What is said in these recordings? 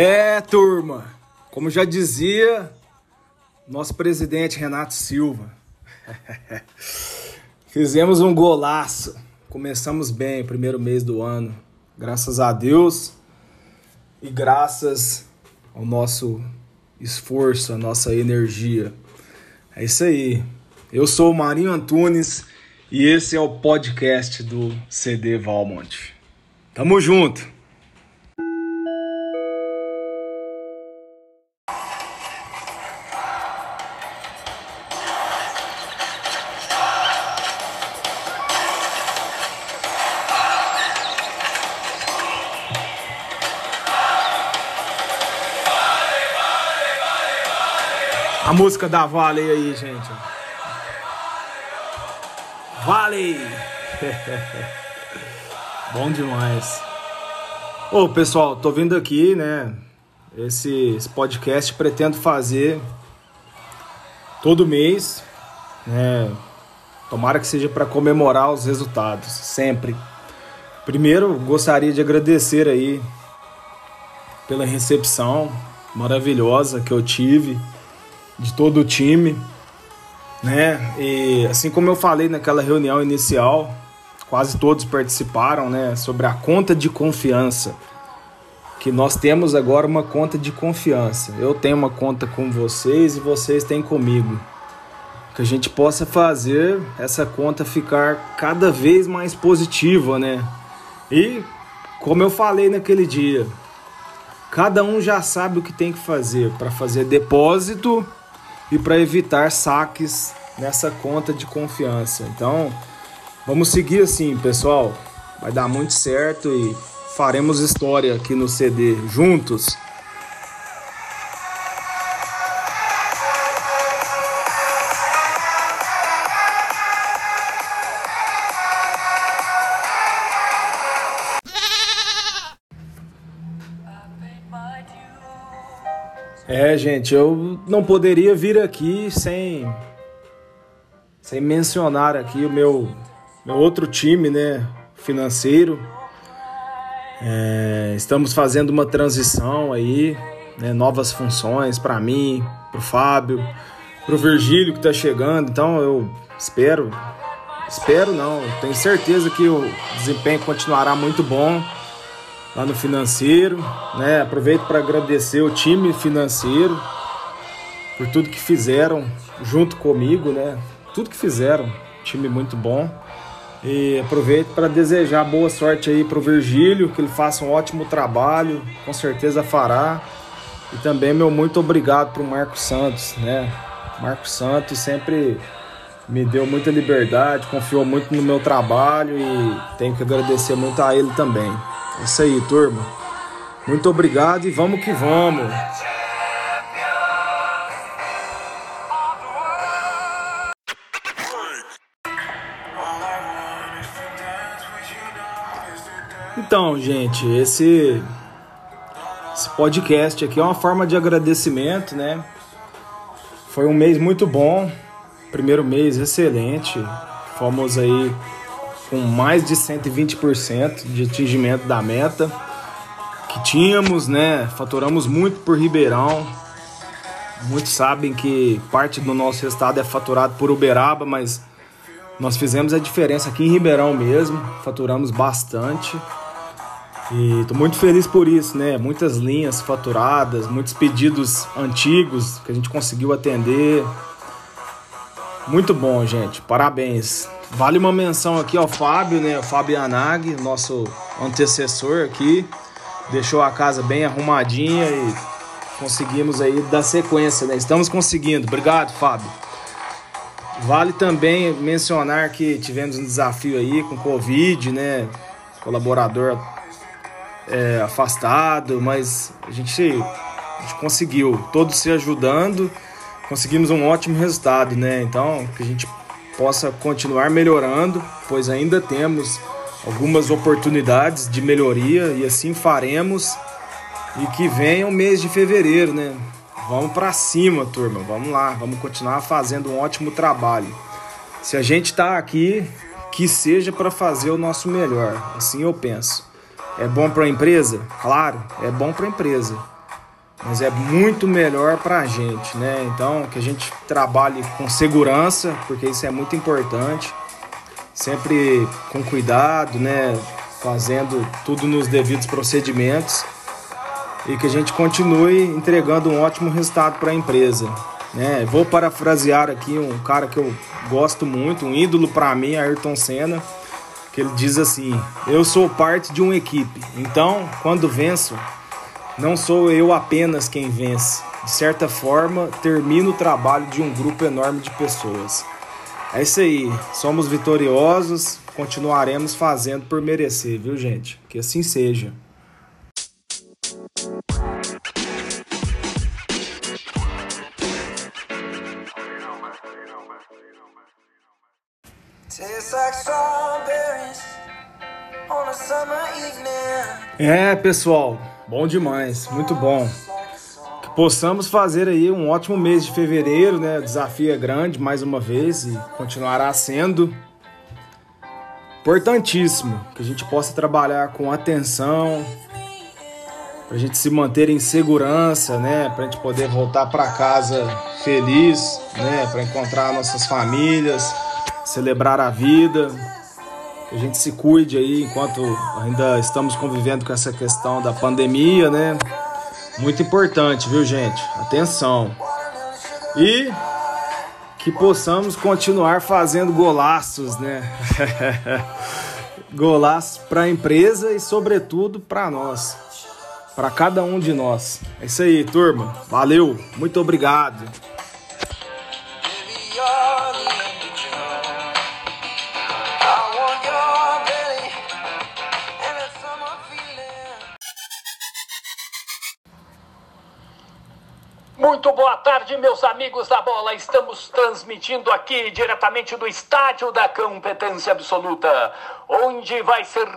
É, turma, como já dizia nosso presidente Renato Silva, fizemos um golaço. Começamos bem o primeiro mês do ano, graças a Deus e graças ao nosso esforço, a nossa energia. É isso aí. Eu sou o Marinho Antunes e esse é o podcast do CD Valmont. Tamo junto! A música da Vale aí, gente. Vale! Bom demais. Ô, pessoal, tô vindo aqui, né? Esse, esse podcast pretendo fazer todo mês, né? Tomara que seja para comemorar os resultados, sempre. Primeiro, gostaria de agradecer aí pela recepção maravilhosa que eu tive de todo o time, né? E assim como eu falei naquela reunião inicial, quase todos participaram, né? Sobre a conta de confiança. Que nós temos agora uma conta de confiança. Eu tenho uma conta com vocês e vocês têm comigo. Que a gente possa fazer essa conta ficar cada vez mais positiva, né? E como eu falei naquele dia, cada um já sabe o que tem que fazer para fazer depósito e para evitar saques nessa conta de confiança. Então, vamos seguir assim, pessoal. Vai dar muito certo e faremos história aqui no CD juntos. É, gente, eu não poderia vir aqui sem sem mencionar aqui o meu, meu outro time, né, financeiro. É, estamos fazendo uma transição aí, né, novas funções para mim, para o Fábio, para o Virgílio que está chegando. Então eu espero, espero não, tenho certeza que o desempenho continuará muito bom lá no financeiro, né? Aproveito para agradecer o time financeiro por tudo que fizeram junto comigo, né? Tudo que fizeram, time muito bom. E aproveito para desejar boa sorte aí para o Virgílio, que ele faça um ótimo trabalho, com certeza fará. E também meu muito obrigado para o Marcos Santos, né? Marcos Santos sempre me deu muita liberdade, confiou muito no meu trabalho e tenho que agradecer muito a ele também. É isso aí, turma. Muito obrigado e vamos que vamos. Então, gente, esse, esse podcast aqui é uma forma de agradecimento, né? Foi um mês muito bom, primeiro mês excelente. Fomos aí com mais de 120% de atingimento da meta que tínhamos, né? Faturamos muito por Ribeirão. Muitos sabem que parte do nosso resultado é faturado por Uberaba, mas nós fizemos a diferença aqui em Ribeirão mesmo, faturamos bastante. E tô muito feliz por isso, né? Muitas linhas faturadas, muitos pedidos antigos que a gente conseguiu atender. Muito bom, gente. Parabéns. Vale uma menção aqui ao Fábio, né? O Fábio Yanag, nosso antecessor aqui. Deixou a casa bem arrumadinha e conseguimos aí dar sequência, né? Estamos conseguindo. Obrigado, Fábio. Vale também mencionar que tivemos um desafio aí com Covid, né? Colaborador é, afastado, mas a gente, a gente conseguiu, todos se ajudando, conseguimos um ótimo resultado, né? Então, que a gente possa continuar melhorando, pois ainda temos algumas oportunidades de melhoria e assim faremos. E que venha o mês de fevereiro, né? Vamos para cima, turma. Vamos lá, vamos continuar fazendo um ótimo trabalho. Se a gente está aqui, que seja para fazer o nosso melhor. Assim eu penso. É bom para a empresa? Claro, é bom para a empresa. Mas é muito melhor para a gente, né? Então, que a gente trabalhe com segurança, porque isso é muito importante, sempre com cuidado, né? Fazendo tudo nos devidos procedimentos e que a gente continue entregando um ótimo resultado para a empresa. Né? Vou parafrasear aqui um cara que eu gosto muito, um ídolo para mim, Ayrton Senna, que ele diz assim: Eu sou parte de uma equipe, então quando venço, não sou eu apenas quem vence. De certa forma, termino o trabalho de um grupo enorme de pessoas. É isso aí, somos vitoriosos, continuaremos fazendo por merecer, viu, gente? Que assim seja. É, pessoal, Bom demais, muito bom. Que possamos fazer aí um ótimo mês de fevereiro, né? O desafio é grande mais uma vez e continuará sendo importantíssimo que a gente possa trabalhar com atenção, para a gente se manter em segurança, né? Para a gente poder voltar para casa feliz, né? Para encontrar nossas famílias, celebrar a vida que a gente se cuide aí enquanto ainda estamos convivendo com essa questão da pandemia, né? Muito importante, viu, gente? Atenção. E que possamos continuar fazendo golaços, né? golaços para a empresa e, sobretudo, para nós, para cada um de nós. É isso aí, turma. Valeu, muito obrigado. Muito boa tarde, meus amigos da bola. Estamos transmitindo aqui diretamente do estádio da competência absoluta, onde vai ser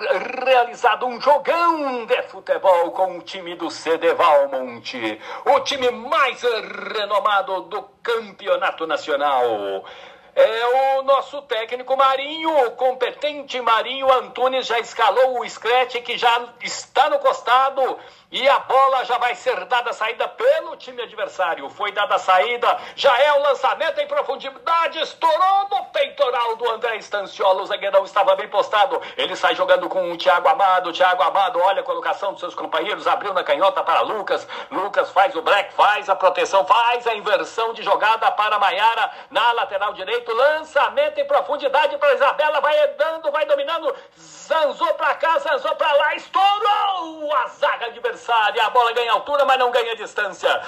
realizado um jogão de futebol com o time do CD Valmonte, o time mais renomado do campeonato nacional. É o nosso técnico Marinho, o competente Marinho Antunes já escalou o Scratch que já está no costado e a bola já vai ser dada saída pelo time adversário. Foi dada a saída, já é o lançamento em profundidade, estourou no peitoral do André Estanciola. O zagueirão estava bem postado. Ele sai jogando com o Thiago Amado. Thiago Amado olha a colocação dos seus companheiros, abriu na canhota para Lucas. Lucas faz o break, faz a proteção, faz a inversão de jogada para Maiara na lateral direito. Lançamento em profundidade para Isabela, vai dando, vai dominando. Zanzou para cá, zanzou para lá, estourou a zaga adversária. A bola ganha altura, mas não ganha distância.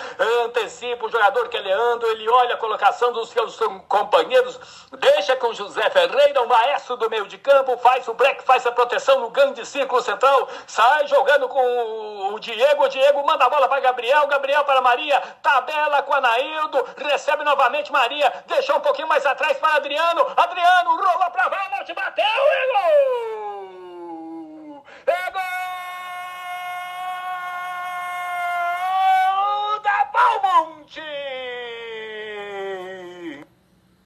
Antecipa o jogador que é Leandro. Ele olha a colocação dos seus companheiros. Deixa com José Ferreira, o maestro do meio de campo. Faz o break, faz a proteção no grande círculo central. Sai jogando com o Diego. O Diego manda a bola para Gabriel. Gabriel para Maria. Tabela com Anaildo. Recebe novamente Maria. Deixou um pouquinho mais atrás atrás para Adriano. Adriano rolou para Valmont, bateu e gol! É gol da Valmont!